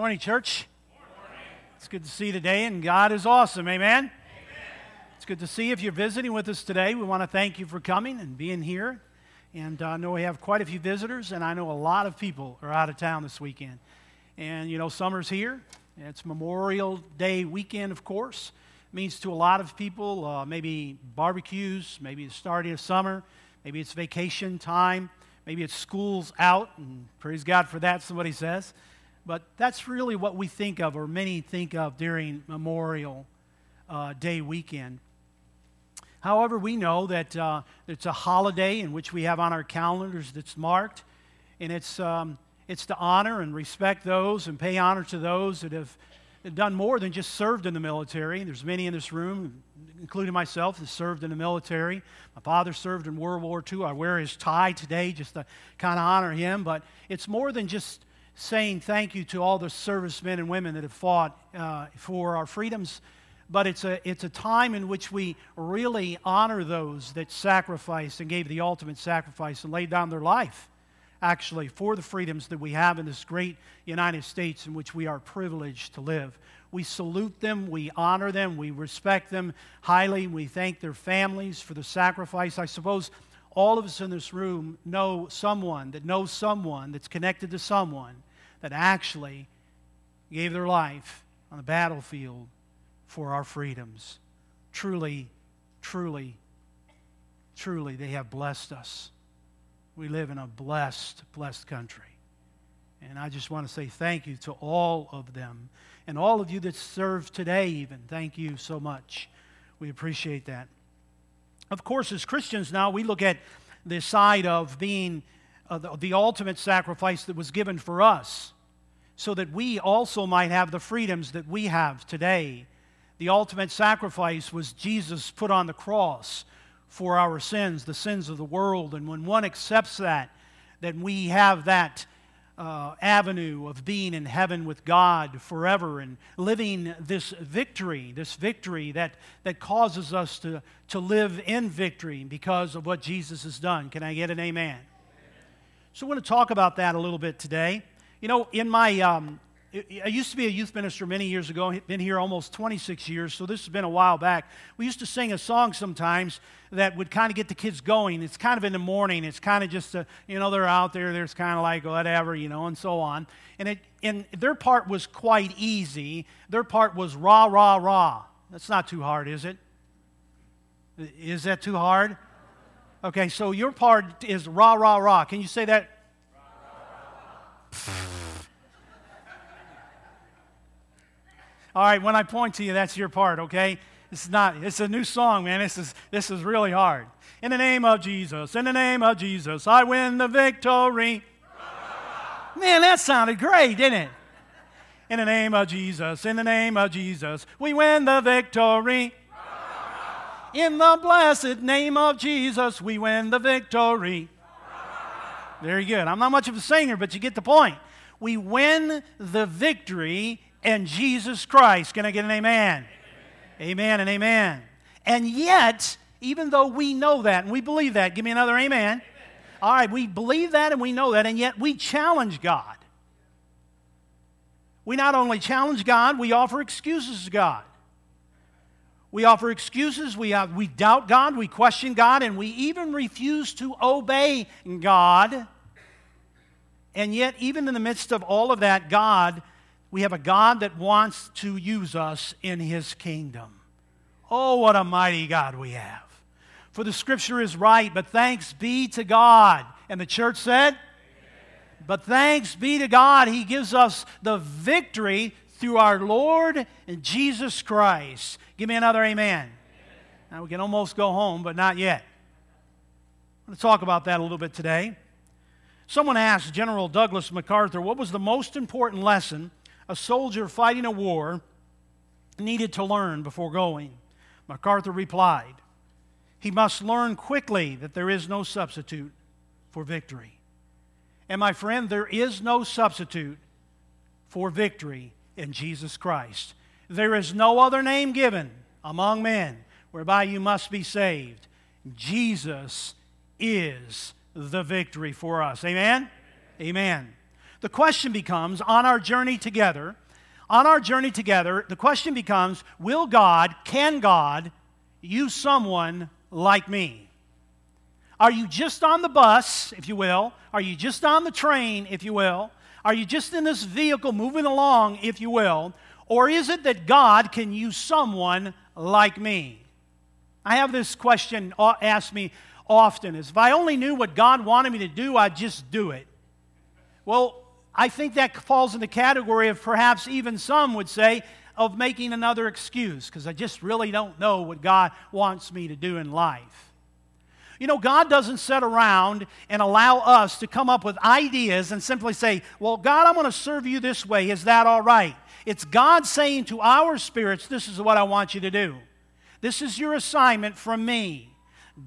Morning, church. It's good to see you today, and God is awesome. Amen? It's good to see you. If you're visiting with us today, we want to thank you for coming and being here. And uh, I know we have quite a few visitors, and I know a lot of people are out of town this weekend. And, you know, summer's here. It's Memorial Day weekend, of course. It means to a lot of people uh, maybe barbecues, maybe the starting of summer, maybe it's vacation time, maybe it's school's out, and praise God for that, somebody says. But that's really what we think of, or many think of during Memorial uh, Day weekend. However, we know that uh, it's a holiday in which we have on our calendars that's marked, and it's, um, it's to honor and respect those and pay honor to those that have done more than just served in the military. There's many in this room, including myself, that served in the military. My father served in World War II. I wear his tie today just to kind of honor him, but it's more than just saying thank you to all the servicemen and women that have fought uh, for our freedoms, but it's a, it's a time in which we really honor those that sacrificed and gave the ultimate sacrifice and laid down their life, actually, for the freedoms that we have in this great United States in which we are privileged to live. We salute them, we honor them, we respect them highly, we thank their families for the sacrifice. I suppose all of us in this room know someone that knows someone that's connected to someone that actually gave their life on the battlefield for our freedoms. Truly, truly, truly, they have blessed us. We live in a blessed, blessed country. And I just want to say thank you to all of them. And all of you that serve today, even. Thank you so much. We appreciate that. Of course, as Christians now, we look at the side of being uh, the, the ultimate sacrifice that was given for us so that we also might have the freedoms that we have today. The ultimate sacrifice was Jesus put on the cross for our sins, the sins of the world. And when one accepts that, then we have that uh, avenue of being in heaven with God forever and living this victory, this victory that, that causes us to, to live in victory because of what Jesus has done. Can I get an amen? So, I want to talk about that a little bit today. You know, in my, um, I used to be a youth minister many years ago, been here almost 26 years, so this has been a while back. We used to sing a song sometimes that would kind of get the kids going. It's kind of in the morning. It's kind of just, a, you know, they're out there, there's kind of like whatever, you know, and so on. And, it, and their part was quite easy. Their part was rah, rah, rah. That's not too hard, is it? Is that too hard? Okay, so your part is rah, rah, rah. Can you say that All right, when I point to you, that's your part, okay? It's not, it's a new song, man. This is, this is really hard. In the name of Jesus, in the name of Jesus, I win the victory. Man, that sounded great, didn't it? In the name of Jesus, in the name of Jesus, we win the victory. In the blessed name of Jesus, we win the victory. Very good. I'm not much of a singer, but you get the point. We win the victory in Jesus Christ. Can I get an amen? Amen, amen and amen. And yet, even though we know that and we believe that, give me another amen. amen. All right, we believe that and we know that, and yet we challenge God. We not only challenge God, we offer excuses to God. We offer excuses, we, have, we doubt God, we question God, and we even refuse to obey God. And yet, even in the midst of all of that, God, we have a God that wants to use us in his kingdom. Oh, what a mighty God we have. For the scripture is right, but thanks be to God. And the church said, Amen. But thanks be to God, he gives us the victory through our Lord and Jesus Christ. Give me another amen. amen. Now we can almost go home, but not yet. I'm going to talk about that a little bit today. Someone asked General Douglas MacArthur what was the most important lesson a soldier fighting a war needed to learn before going. MacArthur replied, He must learn quickly that there is no substitute for victory. And my friend, there is no substitute for victory in Jesus Christ. There is no other name given among men whereby you must be saved. Jesus is the victory for us. Amen? Amen. the question becomes on our journey together, on our journey together, the question becomes will God, can God use someone like me? Are you just on the bus, if you will? Are you just on the train, if you will? Are you just in this vehicle moving along, if you will? Or is it that God can use someone like me? I have this question asked me often is if I only knew what God wanted me to do, I'd just do it. Well, I think that falls in the category of perhaps even some would say of making another excuse because I just really don't know what God wants me to do in life. You know, God doesn't sit around and allow us to come up with ideas and simply say, Well, God, I'm going to serve you this way. Is that all right? It's God saying to our spirits, This is what I want you to do. This is your assignment from me.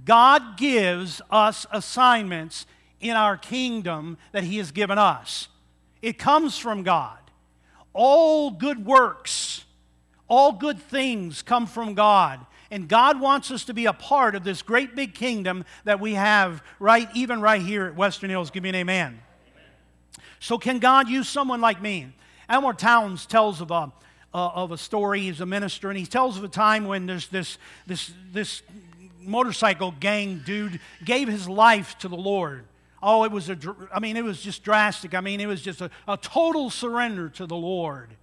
God gives us assignments in our kingdom that He has given us. It comes from God. All good works, all good things come from God. And God wants us to be a part of this great big kingdom that we have right, even right here at Western Hills. Give me an amen. amen. So, can God use someone like me? Elmer Towns tells of a, uh, of a story. He's a minister, and he tells of a time when there's this, this, this motorcycle gang dude gave his life to the Lord. Oh, it was a, I mean, it was just drastic. I mean, it was just a, a total surrender to the Lord.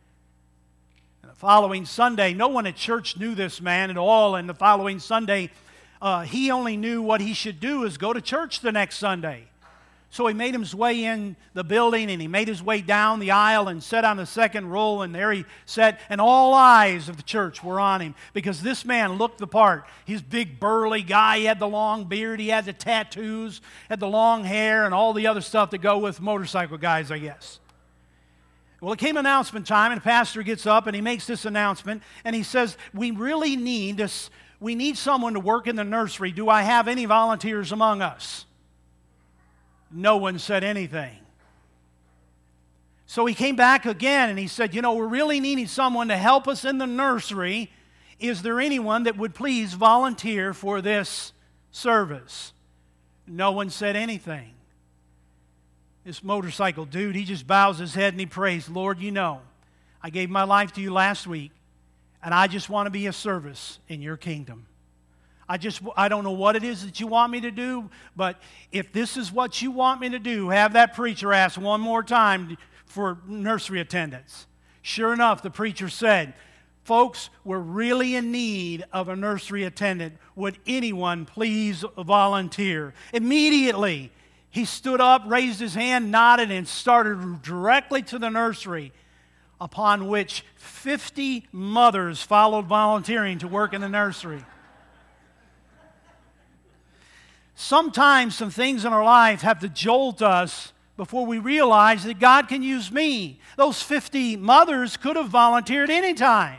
And the following Sunday, no one at church knew this man at all. And the following Sunday, uh, he only knew what he should do is go to church the next Sunday. So he made his way in the building and he made his way down the aisle and sat on the second row. And there he sat, and all eyes of the church were on him because this man looked the part. He's big, burly guy. He had the long beard, he had the tattoos, had the long hair, and all the other stuff that go with motorcycle guys, I guess. Well, it came announcement time, and the pastor gets up and he makes this announcement, and he says, We really need this. We need someone to work in the nursery. Do I have any volunteers among us? no one said anything. So he came back again and he said, You know, we're really needing someone to help us in the nursery. Is there anyone that would please volunteer for this service? No one said anything. This motorcycle dude, he just bows his head and he prays, Lord, you know, I gave my life to you last week, and I just want to be a service in your kingdom. I just, I don't know what it is that you want me to do, but if this is what you want me to do, have that preacher ask one more time for nursery attendance. Sure enough, the preacher said, Folks, we're really in need of a nursery attendant. Would anyone please volunteer? Immediately, he stood up, raised his hand, nodded, and started directly to the nursery, upon which 50 mothers followed volunteering to work in the nursery. Sometimes some things in our life have to jolt us before we realize that God can use me. Those 50 mothers could have volunteered anytime.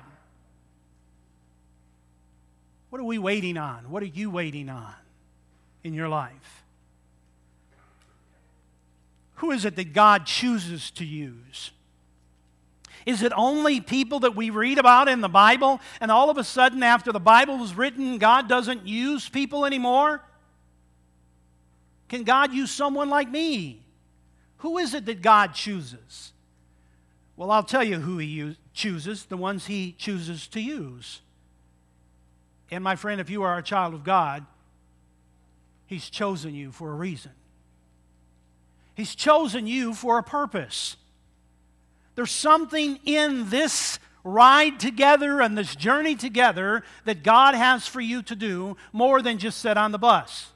What are we waiting on? What are you waiting on in your life? Who is it that God chooses to use? Is it only people that we read about in the Bible, and all of a sudden, after the Bible was written, God doesn't use people anymore? Can God use someone like me? Who is it that God chooses? Well, I'll tell you who He chooses the ones He chooses to use. And my friend, if you are a child of God, He's chosen you for a reason. He's chosen you for a purpose. There's something in this ride together and this journey together that God has for you to do more than just sit on the bus.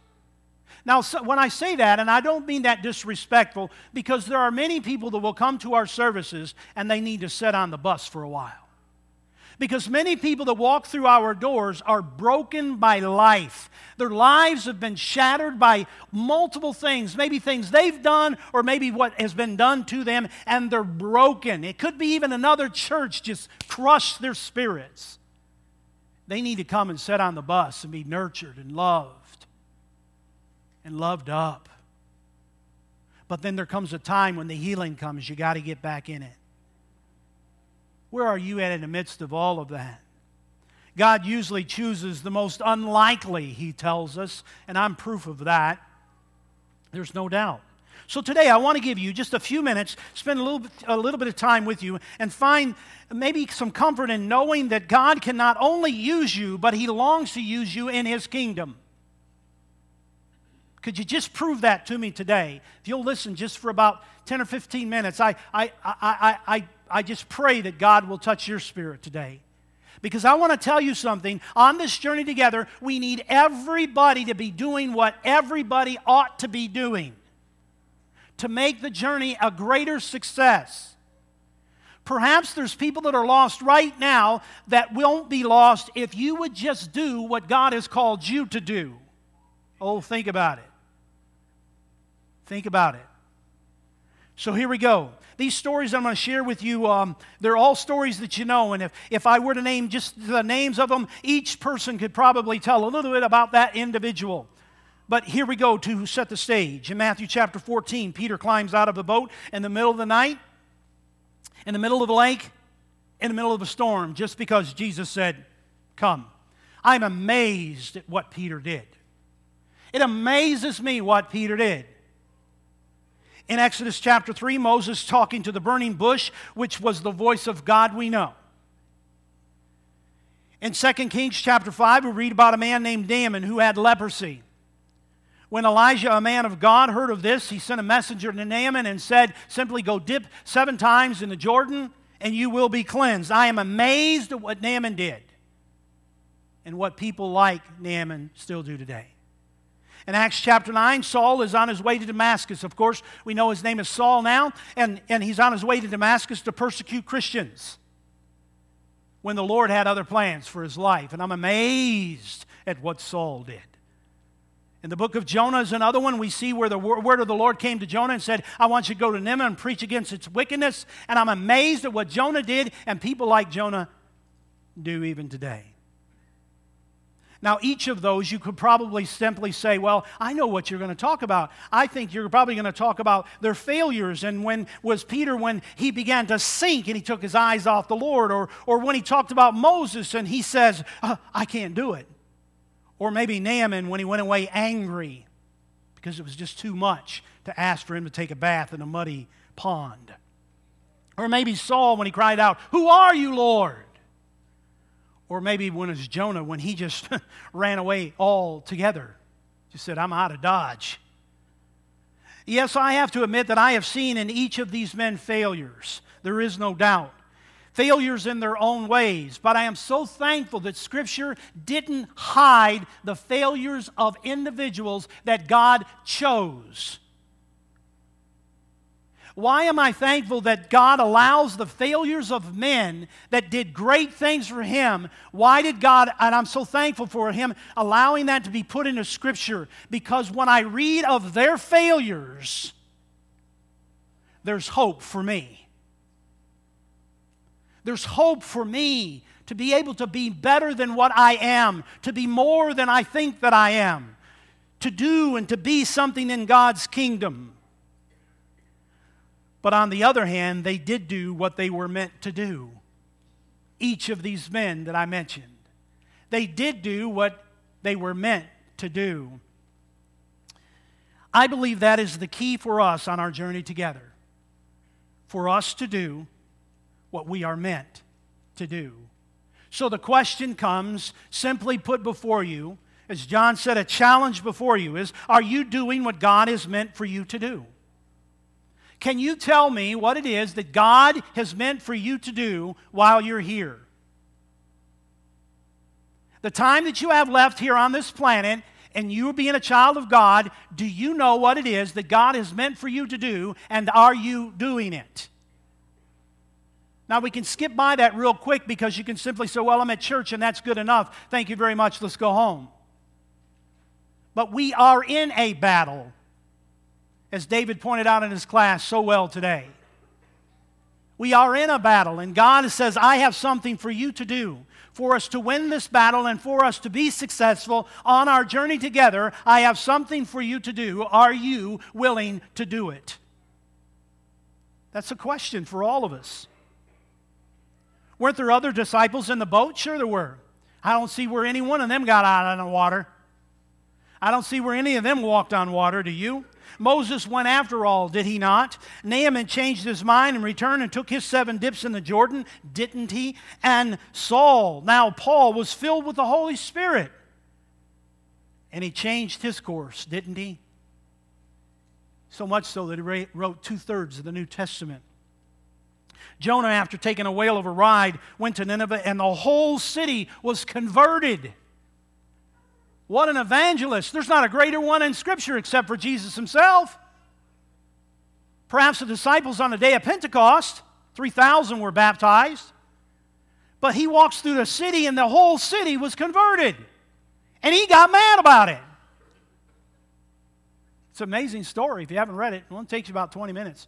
Now, so when I say that, and I don't mean that disrespectful, because there are many people that will come to our services and they need to sit on the bus for a while. Because many people that walk through our doors are broken by life. Their lives have been shattered by multiple things, maybe things they've done or maybe what has been done to them, and they're broken. It could be even another church just crushed their spirits. They need to come and sit on the bus and be nurtured and loved and loved up. But then there comes a time when the healing comes, you got to get back in it. Where are you at in the midst of all of that? God usually chooses the most unlikely, he tells us, and I'm proof of that. There's no doubt. So today I want to give you just a few minutes, spend a little, bit, a little bit of time with you, and find maybe some comfort in knowing that God can not only use you, but He longs to use you in His kingdom. Could you just prove that to me today? If you'll listen just for about 10 or 15 minutes, I, I, I, I, I, just pray that God will touch your spirit today. Because I want to tell you something. On this journey together, we need everybody to be doing what everybody ought to be doing to make the journey a greater success. Perhaps there's people that are lost right now that won't be lost if you would just do what God has called you to do. Oh, think about it. Think about it. So here we go. These stories I'm going to share with you, um, they're all stories that you know. And if, if I were to name just the names of them, each person could probably tell a little bit about that individual. But here we go to set the stage. In Matthew chapter 14, Peter climbs out of the boat in the middle of the night, in the middle of the lake, in the middle of a storm, just because Jesus said, Come. I'm amazed at what Peter did. It amazes me what Peter did. In Exodus chapter 3, Moses talking to the burning bush, which was the voice of God we know. In 2 Kings chapter 5, we read about a man named Naaman who had leprosy. When Elijah, a man of God, heard of this, he sent a messenger to Naaman and said, Simply go dip seven times in the Jordan and you will be cleansed. I am amazed at what Naaman did and what people like Naaman still do today. In Acts chapter 9, Saul is on his way to Damascus. Of course, we know his name is Saul now, and, and he's on his way to Damascus to persecute Christians when the Lord had other plans for his life. And I'm amazed at what Saul did. In the book of Jonah is another one. We see where the word of the Lord came to Jonah and said, I want you to go to Nineveh and preach against its wickedness. And I'm amazed at what Jonah did, and people like Jonah do even today. Now, each of those you could probably simply say, Well, I know what you're going to talk about. I think you're probably going to talk about their failures. And when was Peter when he began to sink and he took his eyes off the Lord? Or, or when he talked about Moses and he says, uh, I can't do it. Or maybe Naaman when he went away angry because it was just too much to ask for him to take a bath in a muddy pond. Or maybe Saul when he cried out, Who are you, Lord? Or maybe when it's Jonah when he just ran away altogether. Just said, I'm out of Dodge. Yes, I have to admit that I have seen in each of these men failures. There is no doubt failures in their own ways. But I am so thankful that Scripture didn't hide the failures of individuals that God chose. Why am I thankful that God allows the failures of men that did great things for Him? Why did God, and I'm so thankful for Him allowing that to be put into Scripture? Because when I read of their failures, there's hope for me. There's hope for me to be able to be better than what I am, to be more than I think that I am, to do and to be something in God's kingdom. But on the other hand, they did do what they were meant to do. Each of these men that I mentioned, they did do what they were meant to do. I believe that is the key for us on our journey together. For us to do what we are meant to do. So the question comes, simply put before you, as John said, a challenge before you is Are you doing what God has meant for you to do? Can you tell me what it is that God has meant for you to do while you're here? The time that you have left here on this planet and you being a child of God, do you know what it is that God has meant for you to do and are you doing it? Now, we can skip by that real quick because you can simply say, Well, I'm at church and that's good enough. Thank you very much. Let's go home. But we are in a battle, as David pointed out in his class so well today. We are in a battle, and God says, I have something for you to do. For us to win this battle and for us to be successful on our journey together, I have something for you to do. Are you willing to do it? That's a question for all of us. Weren't there other disciples in the boat? Sure, there were. I don't see where any one of them got out on the water. I don't see where any of them walked on water, do you? Moses went after all, did he not? Naaman changed his mind and returned and took his seven dips in the Jordan, didn't he? And Saul, now Paul, was filled with the Holy Spirit. And he changed his course, didn't he? So much so that he wrote two thirds of the New Testament. Jonah, after taking a whale of a ride, went to Nineveh, and the whole city was converted. What an evangelist. There's not a greater one in Scripture except for Jesus himself. Perhaps the disciples on the day of Pentecost, 3,000 were baptized. But he walks through the city, and the whole city was converted. And he got mad about it. It's an amazing story. If you haven't read it, it only takes you about 20 minutes.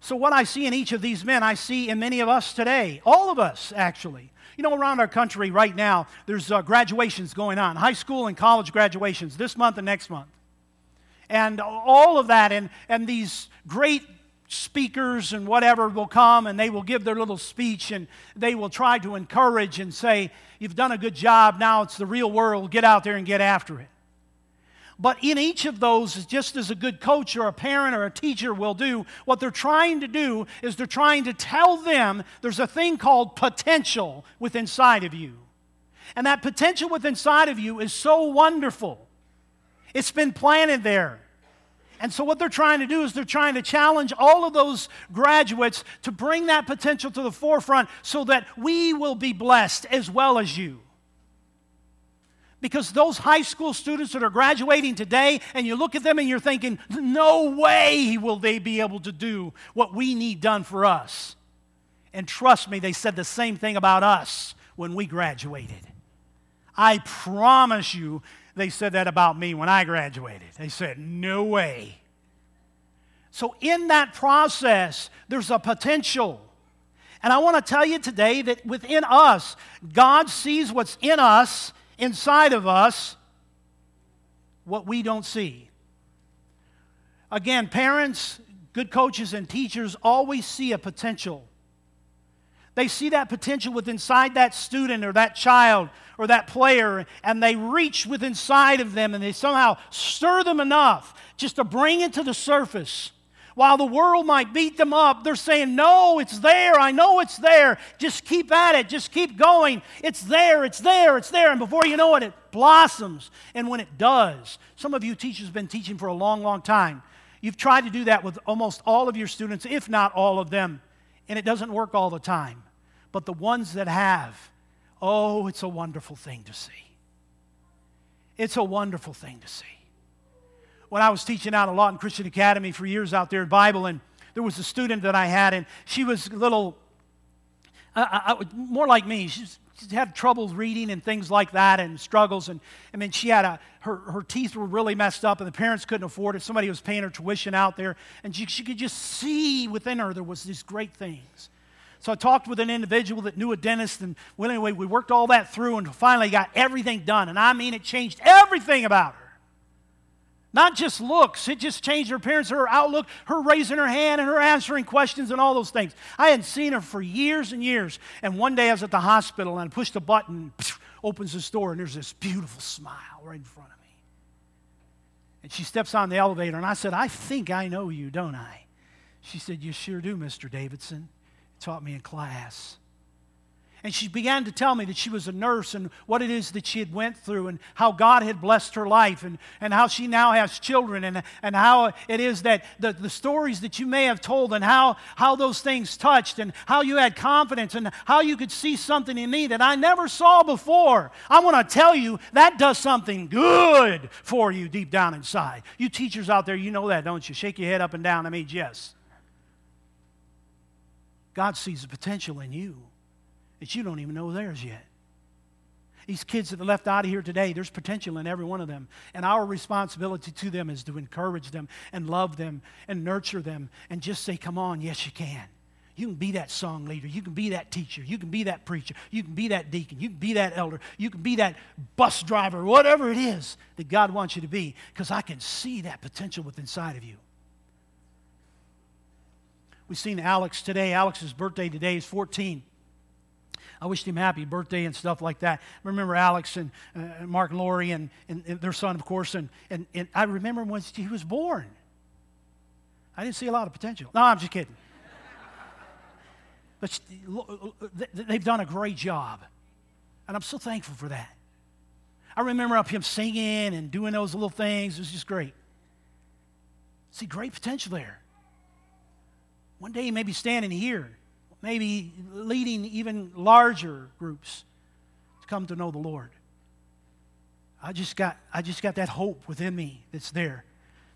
So, what I see in each of these men, I see in many of us today, all of us actually. You know, around our country right now, there's uh, graduations going on, high school and college graduations this month and next month. And all of that, and, and these great speakers and whatever will come and they will give their little speech and they will try to encourage and say, You've done a good job, now it's the real world, get out there and get after it. But in each of those, just as a good coach or a parent or a teacher will do, what they're trying to do is they're trying to tell them there's a thing called potential within inside of you. And that potential within inside of you is so wonderful. It's been planted there. And so, what they're trying to do is they're trying to challenge all of those graduates to bring that potential to the forefront so that we will be blessed as well as you. Because those high school students that are graduating today, and you look at them and you're thinking, no way will they be able to do what we need done for us. And trust me, they said the same thing about us when we graduated. I promise you, they said that about me when I graduated. They said, no way. So, in that process, there's a potential. And I want to tell you today that within us, God sees what's in us inside of us what we don't see. Again, parents, good coaches, and teachers always see a potential. They see that potential within inside that student or that child or that player, and they reach within inside of them and they somehow stir them enough just to bring it to the surface while the world might beat them up, they're saying, No, it's there. I know it's there. Just keep at it. Just keep going. It's there. It's there. It's there. And before you know it, it blossoms. And when it does, some of you teachers have been teaching for a long, long time. You've tried to do that with almost all of your students, if not all of them. And it doesn't work all the time. But the ones that have, oh, it's a wonderful thing to see. It's a wonderful thing to see when I was teaching out a lot in Christian Academy for years out there in Bible, and there was a student that I had, and she was a little, uh, more like me. She's, she had troubles reading and things like that and struggles. And I mean, she had a, her, her teeth were really messed up and the parents couldn't afford it. Somebody was paying her tuition out there. And she, she could just see within her there was these great things. So I talked with an individual that knew a dentist. And well, anyway, we worked all that through and finally got everything done. And I mean, it changed everything about her. Not just looks, it just changed her appearance, her outlook, her raising her hand, and her answering questions and all those things. I hadn't seen her for years and years. And one day I was at the hospital and I pushed a button, opens this door, and there's this beautiful smile right in front of me. And she steps on the elevator, and I said, I think I know you, don't I? She said, You sure do, Mr. Davidson. You taught me in class. And she began to tell me that she was a nurse and what it is that she had went through and how God had blessed her life and, and how she now has children and, and how it is that the, the stories that you may have told and how, how those things touched and how you had confidence and how you could see something in me that I never saw before. I want to tell you that does something good for you deep down inside. You teachers out there, you know that, don't you? Shake your head up and down. I mean, yes. God sees the potential in you that you don't even know theirs yet. These kids that are left out of here today, there's potential in every one of them. And our responsibility to them is to encourage them and love them and nurture them and just say, Come on, yes, you can. You can be that song leader. You can be that teacher. You can be that preacher. You can be that deacon. You can be that elder. You can be that bus driver, whatever it is that God wants you to be, because I can see that potential within inside of you. We've seen Alex today. Alex's birthday today is 14. I wished him happy birthday and stuff like that. I remember Alex and uh, Mark and Lori and, and, and, their son, of course, and, and, and I remember when he was born. I didn't see a lot of potential. No, I'm just kidding. but they've done a great job, and I'm so thankful for that. I remember up him singing and doing those little things. It was just great. See, great potential there. One day he may be standing here maybe leading even larger groups to come to know the Lord. I just got, I just got that hope within me that's there.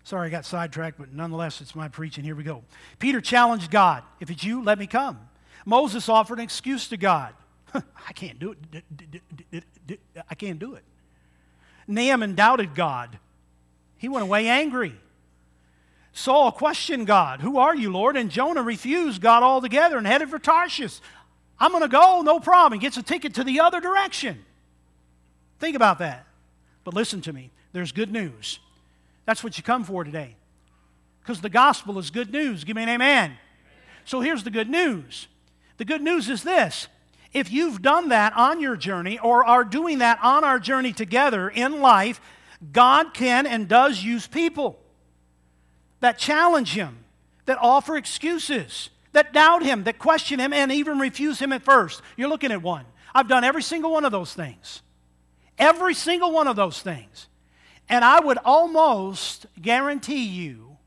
Sorry, I got sidetracked, but nonetheless, it's my preaching. Here we go. Peter challenged God. If it's you, let me come. Moses offered an excuse to God. I can't do it. I can't do it. Naaman doubted God. He went away angry. Saul questioned God, Who are you, Lord? And Jonah refused God altogether and headed for Tarshish. I'm going to go, no problem. Gets a ticket to the other direction. Think about that. But listen to me there's good news. That's what you come for today. Because the gospel is good news. Give me an amen. amen. So here's the good news the good news is this if you've done that on your journey or are doing that on our journey together in life, God can and does use people that challenge him, that offer excuses, that doubt him, that question him, and even refuse him at first. You're looking at one. I've done every single one of those things. Every single one of those things. And I would almost guarantee you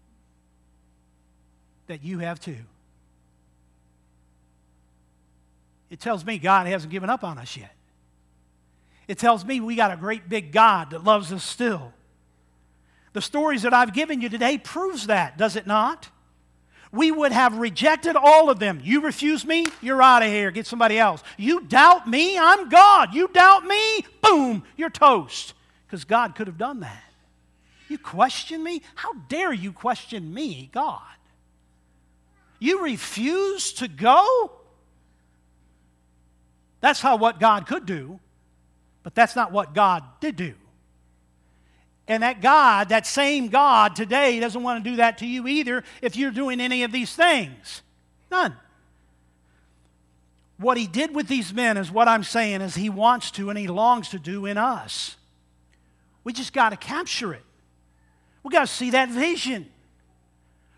that you have too. It tells me God hasn't given up on us yet. It tells me we got a great big God that loves us still. The stories that I've given you today proves that, does it not? We would have rejected all of them. You refuse me, you're out of here. Get somebody else. You doubt me, I'm God. You doubt me, boom, you're toast. Because God could have done that. You question me? How dare you question me, God? You refuse to go? That's how what God could do, but that's not what God did do. And that God, that same God today, doesn't want to do that to you either if you're doing any of these things. None. What he did with these men is what I'm saying is he wants to and he longs to do in us. We just got to capture it. We got to see that vision.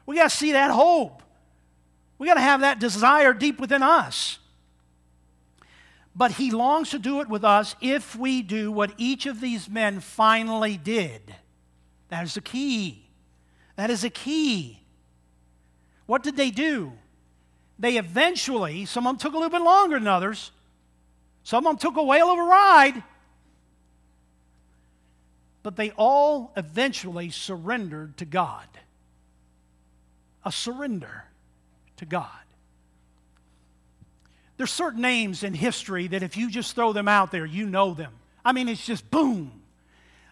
We got to see that hope. We got to have that desire deep within us but he longs to do it with us if we do what each of these men finally did. That is the key. That is a key. What did they do? They eventually, some of them took a little bit longer than others, some of them took a whale of a ride, but they all eventually surrendered to God. A surrender to God. There's certain names in history that if you just throw them out there, you know them. I mean, it's just boom.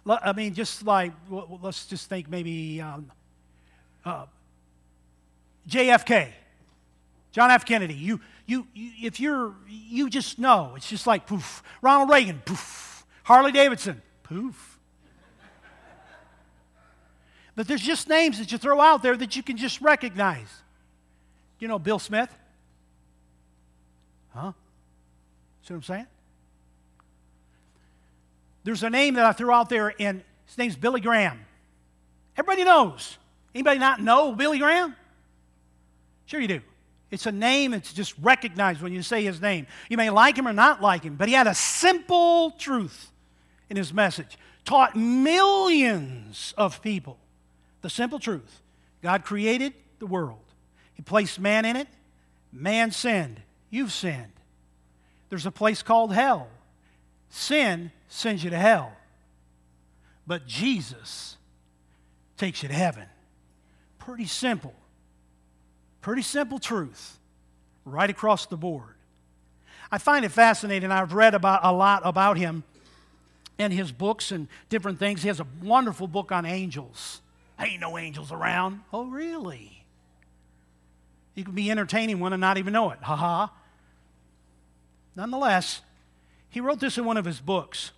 I mean, just like, let's just think maybe um, uh, JFK, John F. Kennedy. You, you, you, if you're, you just know. It's just like poof. Ronald Reagan, poof. Harley Davidson, poof. But there's just names that you throw out there that you can just recognize. You know Bill Smith? Huh? See what I'm saying? There's a name that I threw out there, and his name's Billy Graham. Everybody knows. Anybody not know Billy Graham? Sure you do. It's a name that's just recognized when you say his name. You may like him or not like him, but he had a simple truth in his message. Taught millions of people the simple truth God created the world, He placed man in it, man sinned. You've sinned. There's a place called hell. Sin sends you to hell. But Jesus takes you to heaven. Pretty simple. Pretty simple truth right across the board. I find it fascinating. I've read about a lot about him and his books and different things. He has a wonderful book on angels. Ain't no angels around. Oh, really? You can be entertaining one and not even know it. Ha ha. Nonetheless, he wrote this in one of his books.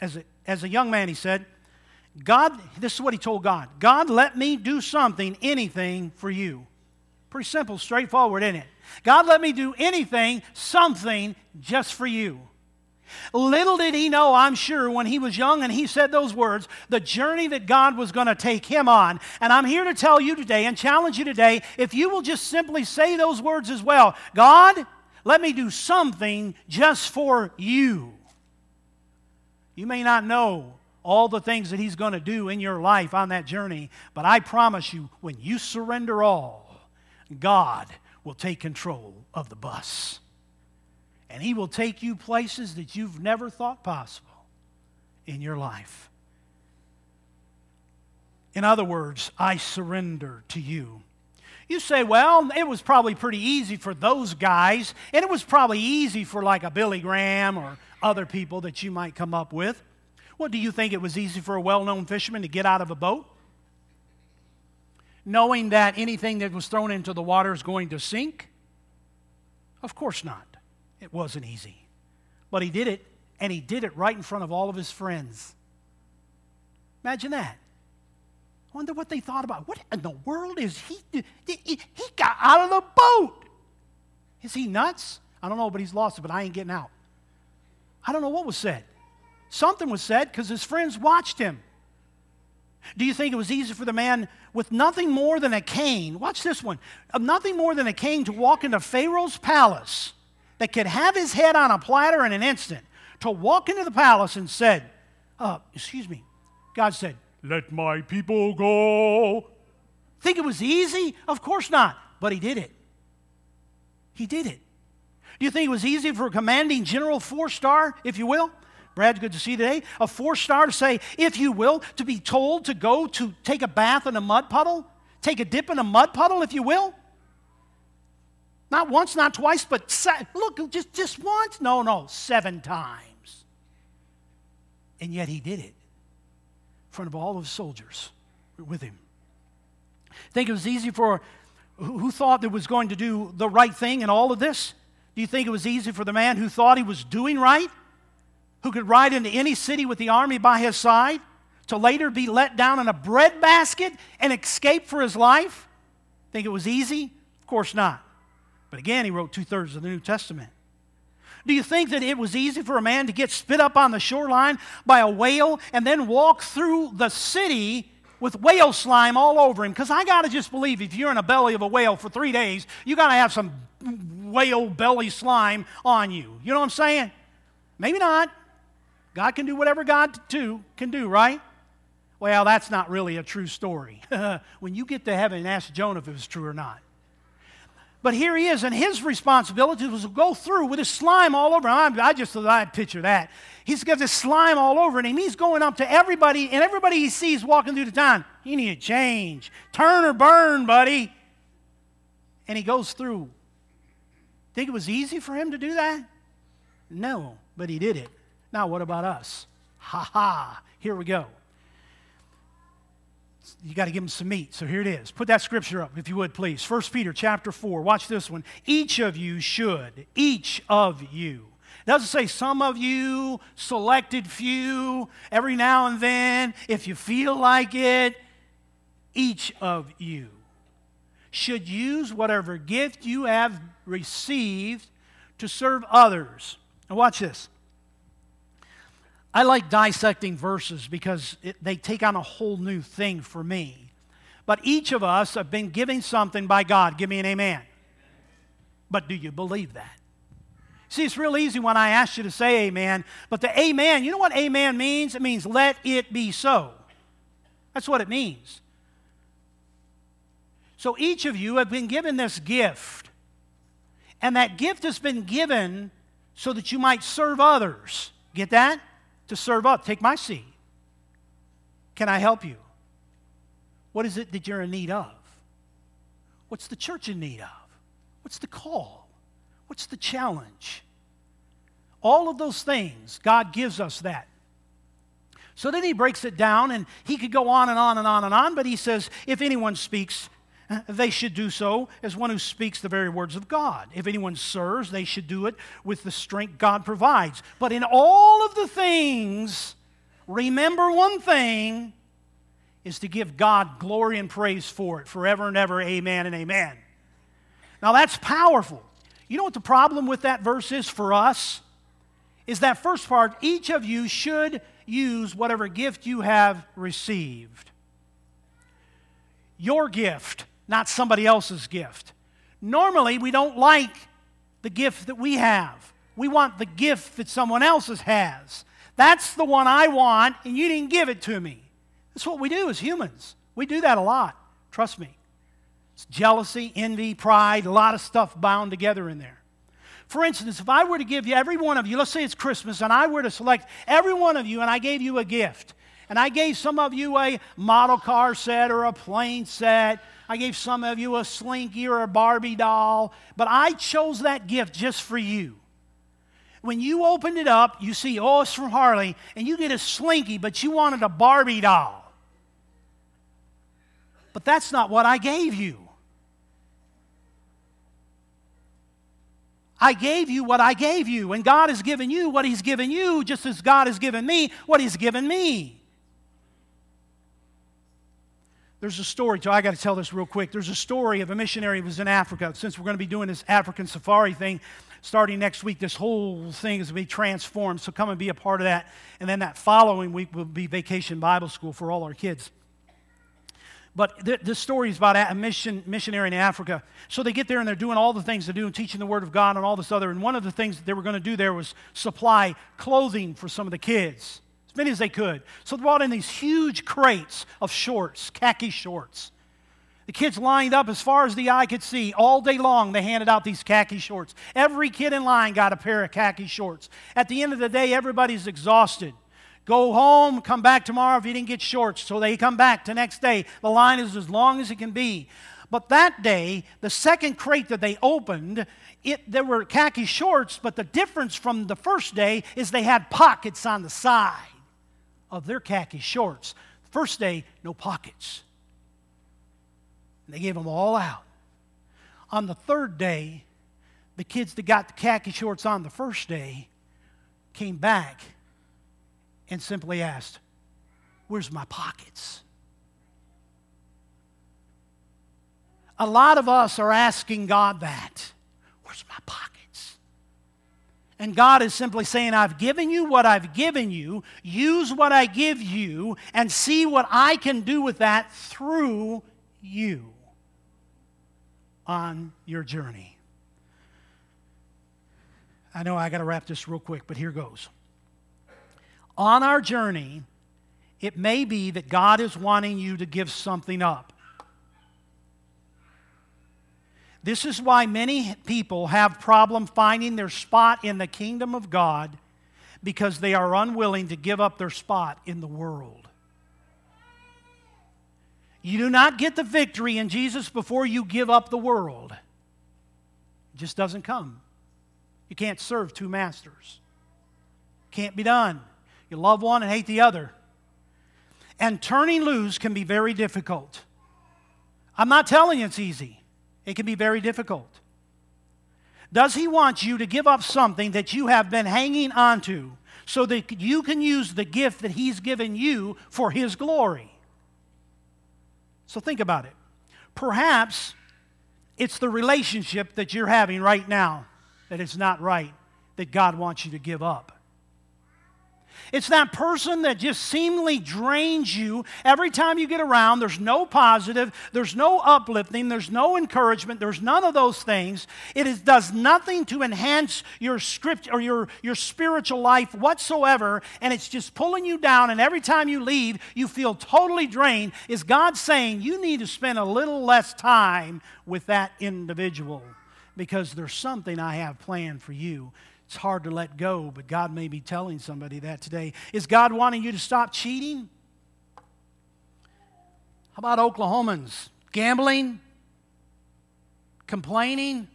As a, as a young man, he said, God, this is what he told God God, let me do something, anything for you. Pretty simple, straightforward, isn't it? God let me do anything, something just for you. Little did he know, I'm sure, when he was young and he said those words, the journey that God was going to take him on. And I'm here to tell you today and challenge you today if you will just simply say those words as well God, let me do something just for you. You may not know all the things that he's going to do in your life on that journey, but I promise you, when you surrender all, God will take control of the bus and He will take you places that you've never thought possible in your life. In other words, I surrender to you. You say, well, it was probably pretty easy for those guys, and it was probably easy for like a Billy Graham or other people that you might come up with. What do you think it was easy for a well known fisherman to get out of a boat? Knowing that anything that was thrown into the water is going to sink? Of course not. It wasn't easy. But he did it, and he did it right in front of all of his friends. Imagine that. Wonder what they thought about. What in the world is he? He got out of the boat. Is he nuts? I don't know, but he's lost it, but I ain't getting out. I don't know what was said. Something was said because his friends watched him. Do you think it was easy for the man with nothing more than a cane? Watch this one. Nothing more than a cane to walk into Pharaoh's palace that could have his head on a platter in an instant to walk into the palace and said, uh, excuse me, God said, let my people go. Think it was easy? Of course not. But he did it. He did it. Do you think it was easy for a commanding general, four star, if you will? Brad, good to see you today. A four star to say, if you will, to be told to go to take a bath in a mud puddle, take a dip in a mud puddle, if you will. Not once, not twice, but se- look, just, just once. No, no, seven times. And yet he did it front of all of his soldiers with him. Think it was easy for who thought that was going to do the right thing in all of this? Do you think it was easy for the man who thought he was doing right, who could ride into any city with the army by his side, to later be let down in a bread basket and escape for his life? Think it was easy? Of course not. But again, he wrote two thirds of the New Testament. Do you think that it was easy for a man to get spit up on the shoreline by a whale and then walk through the city with whale slime all over him? Because I got to just believe if you're in a belly of a whale for three days, you got to have some whale belly slime on you. You know what I'm saying? Maybe not. God can do whatever God too can do, right? Well, that's not really a true story. when you get to heaven, and ask Jonah if it was true or not. But here he is, and his responsibility was to go through with his slime all over. I just thought I'd picture that. He's got this slime all over him. He's going up to everybody, and everybody he sees walking through the town. You need a change. Turn or burn, buddy. And he goes through. Think it was easy for him to do that? No, but he did it. Now, what about us? Ha ha. Here we go you got to give them some meat. So here it is. Put that scripture up, if you would, please. 1 Peter chapter 4. Watch this one. Each of you should, each of you. It doesn't say some of you, selected few, every now and then, if you feel like it. Each of you should use whatever gift you have received to serve others. Now, watch this. I like dissecting verses because it, they take on a whole new thing for me. But each of us have been given something by God. Give me an amen. But do you believe that? See, it's real easy when I ask you to say amen, but the amen, you know what amen means? It means let it be so. That's what it means. So each of you have been given this gift, and that gift has been given so that you might serve others. Get that? To serve up. Take my seat. Can I help you? What is it that you're in need of? What's the church in need of? What's the call? What's the challenge? All of those things, God gives us that. So then he breaks it down, and he could go on and on and on and on, but he says, if anyone speaks Uh, they should do so as one who speaks the very words of God. If anyone serves, they should do it with the strength God provides. But in all of the things, remember one thing is to give God glory and praise for it forever and ever. Amen and amen. Now that's powerful. You know what the problem with that verse is for us? Is that first part, each of you should use whatever gift you have received. Your gift, not somebody else's gift. Normally, we don't like the gift that we have. We want the gift that someone else's has. That's the one I want, and you didn't give it to me. That's what we do as humans. We do that a lot. Trust me. It's jealousy, envy, pride, a lot of stuff bound together in there. For instance, if I were to give you, every one of you, let's say it's Christmas, and I were to select every one of you and I gave you a gift, and I gave some of you a model car set or a plane set, I gave some of you a slinky or a Barbie doll, but I chose that gift just for you. When you opened it up, you see, oh, it's from Harley, and you get a slinky, but you wanted a Barbie doll. But that's not what I gave you. I gave you what I gave you, and God has given you what He's given you, just as God has given me what He's given me. There's a story, so I got to tell this real quick. There's a story of a missionary who was in Africa. Since we're going to be doing this African safari thing starting next week, this whole thing is going to be transformed. So come and be a part of that. And then that following week will be Vacation Bible School for all our kids. But th- this story is about a mission, missionary in Africa. So they get there and they're doing all the things they do and teaching the Word of God and all this other. And one of the things that they were going to do there was supply clothing for some of the kids, many as they could. So they brought in these huge crates of shorts, khaki shorts. The kids lined up as far as the eye could see. All day long, they handed out these khaki shorts. Every kid in line got a pair of khaki shorts. At the end of the day, everybody's exhausted. Go home, come back tomorrow if you didn't get shorts. So they come back the next day. The line is as long as it can be. But that day, the second crate that they opened, it, there were khaki shorts, but the difference from the first day is they had pockets on the side of their khaki shorts. First day, no pockets. They gave them all out. On the third day, the kids that got the khaki shorts on the first day came back and simply asked, Where's my pockets? A lot of us are asking God that. Where's my pockets? And God is simply saying, I've given you what I've given you. Use what I give you and see what I can do with that through you on your journey. I know I got to wrap this real quick, but here goes on our journey, it may be that God is wanting you to give something up. This is why many people have problem finding their spot in the kingdom of God because they are unwilling to give up their spot in the world. You do not get the victory in Jesus before you give up the world. It just doesn't come. You can't serve two masters. Can't be done. You love one and hate the other. And turning loose can be very difficult. I'm not telling you it's easy, it can be very difficult. Does he want you to give up something that you have been hanging onto so that you can use the gift that he's given you for his glory? So think about it. Perhaps it's the relationship that you're having right now that is not right that God wants you to give up. It's that person that just seemingly drains you every time you get around. There's no positive, there's no uplifting, there's no encouragement, there's none of those things. It is, does nothing to enhance your script or your, your spiritual life whatsoever, and it's just pulling you down. And every time you leave, you feel totally drained. Is God saying you need to spend a little less time with that individual because there's something I have planned for you? It's hard to let go, but God may be telling somebody that today. Is God wanting you to stop cheating? How about Oklahomans? Gambling? Complaining?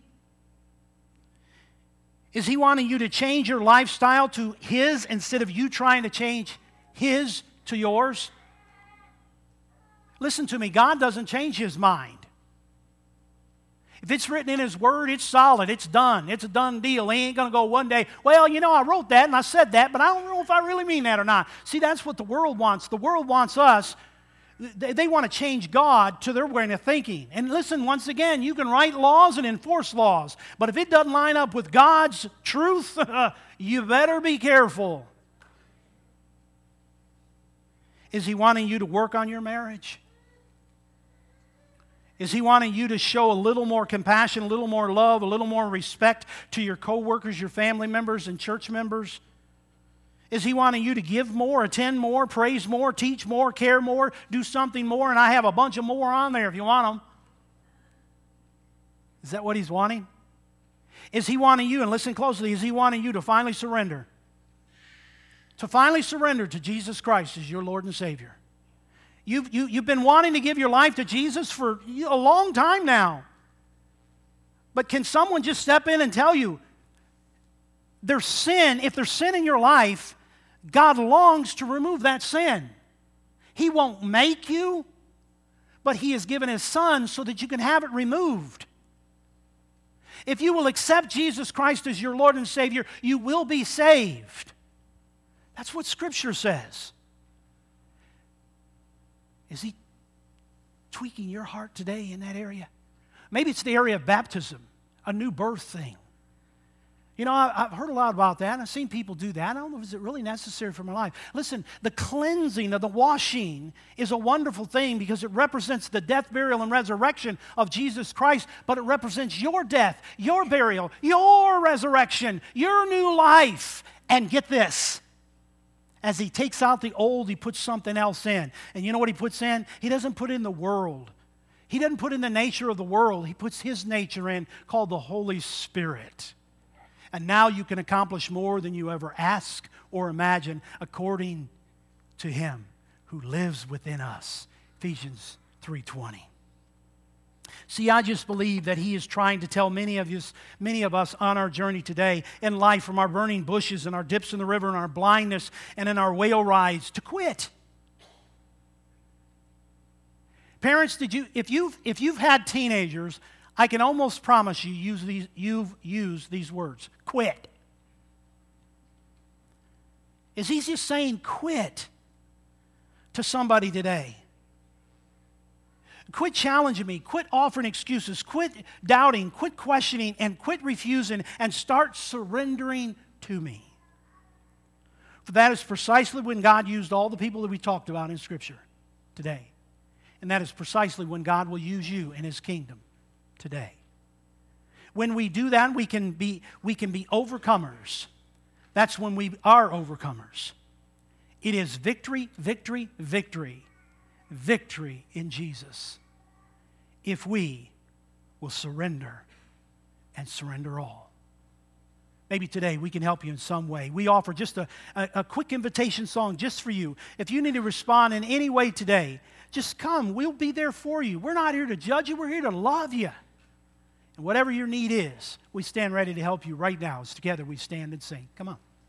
Is He wanting you to change your lifestyle to His instead of you trying to change His to yours? Listen to me, God doesn't change His mind. If it's written in His Word, it's solid. It's done. It's a done deal. He ain't going to go one day, well, you know, I wrote that and I said that, but I don't know if I really mean that or not. See, that's what the world wants. The world wants us. they, they want to change God to their way of thinking. And listen, once again, you can write laws and enforce laws, but if it doesn't line up with God's truth, you better be careful. Is He wanting you to work on your marriage? Is he wanting you to show a little more compassion, a little more love, a little more respect to your coworkers, your family members, and church members? Is he wanting you to give more, attend more, praise more, teach more, care more, do something more? And I have a bunch of more on there if you want them. Is that what he's wanting? Is he wanting you, and listen closely, is he wanting you to finally surrender? To finally surrender to Jesus Christ as your Lord and Savior. You've, you, you've been wanting to give your life to Jesus for a long time now. But can someone just step in and tell you there's sin, if there's sin in your life, God longs to remove that sin. He won't make you, but He has given His Son so that you can have it removed. If you will accept Jesus Christ as your Lord and Savior, you will be saved. That's what Scripture says. Is He tweaking your heart today in that area? Maybe it's the area of baptism, a new birth thing. You know, I've heard a lot about that. I've seen people do that. I don't know if it's really necessary for my life. Listen, the cleansing of the washing is a wonderful thing because it represents the death, burial, and resurrection of Jesus Christ, but it represents your death, your burial, your resurrection, your new life. And get this as he takes out the old, he puts something else in. And you know what he puts in? He doesn't put in the world. He doesn't put in the nature of the world. He puts his nature in called the Holy Spirit. And now you can accomplish more than you ever ask or imagine according to him who lives within us. Ephesians 3:20. See, I just believe that He is trying to tell many of, us, many of us on our journey today in life, from our burning bushes and our dips in the river and our blindness and in our whale rides, to quit. Parents, did you, if, you've, if you've had teenagers, I can almost promise you use these, you've used these words quit. Is he just saying quit to somebody today? Quit challenging me. Quit offering excuses. Quit doubting. Quit questioning and quit refusing and start surrendering to me. For that is precisely when God used all the people that we talked about in Scripture today. And that is precisely when God will use you in His kingdom today. When we do that, we can be, we can be overcomers. That's when we are overcomers. It is victory, victory, victory, victory in Jesus if we will surrender and surrender all. Maybe today we can help you in some way. We offer just a, a, a, quick invitation song just for you. If you need to respond in any way today, just come. We'll be there for you. We're not here to judge you, we're here to love you. And whatever your need is, we stand ready to help you right now as together we stand and sing. Come on.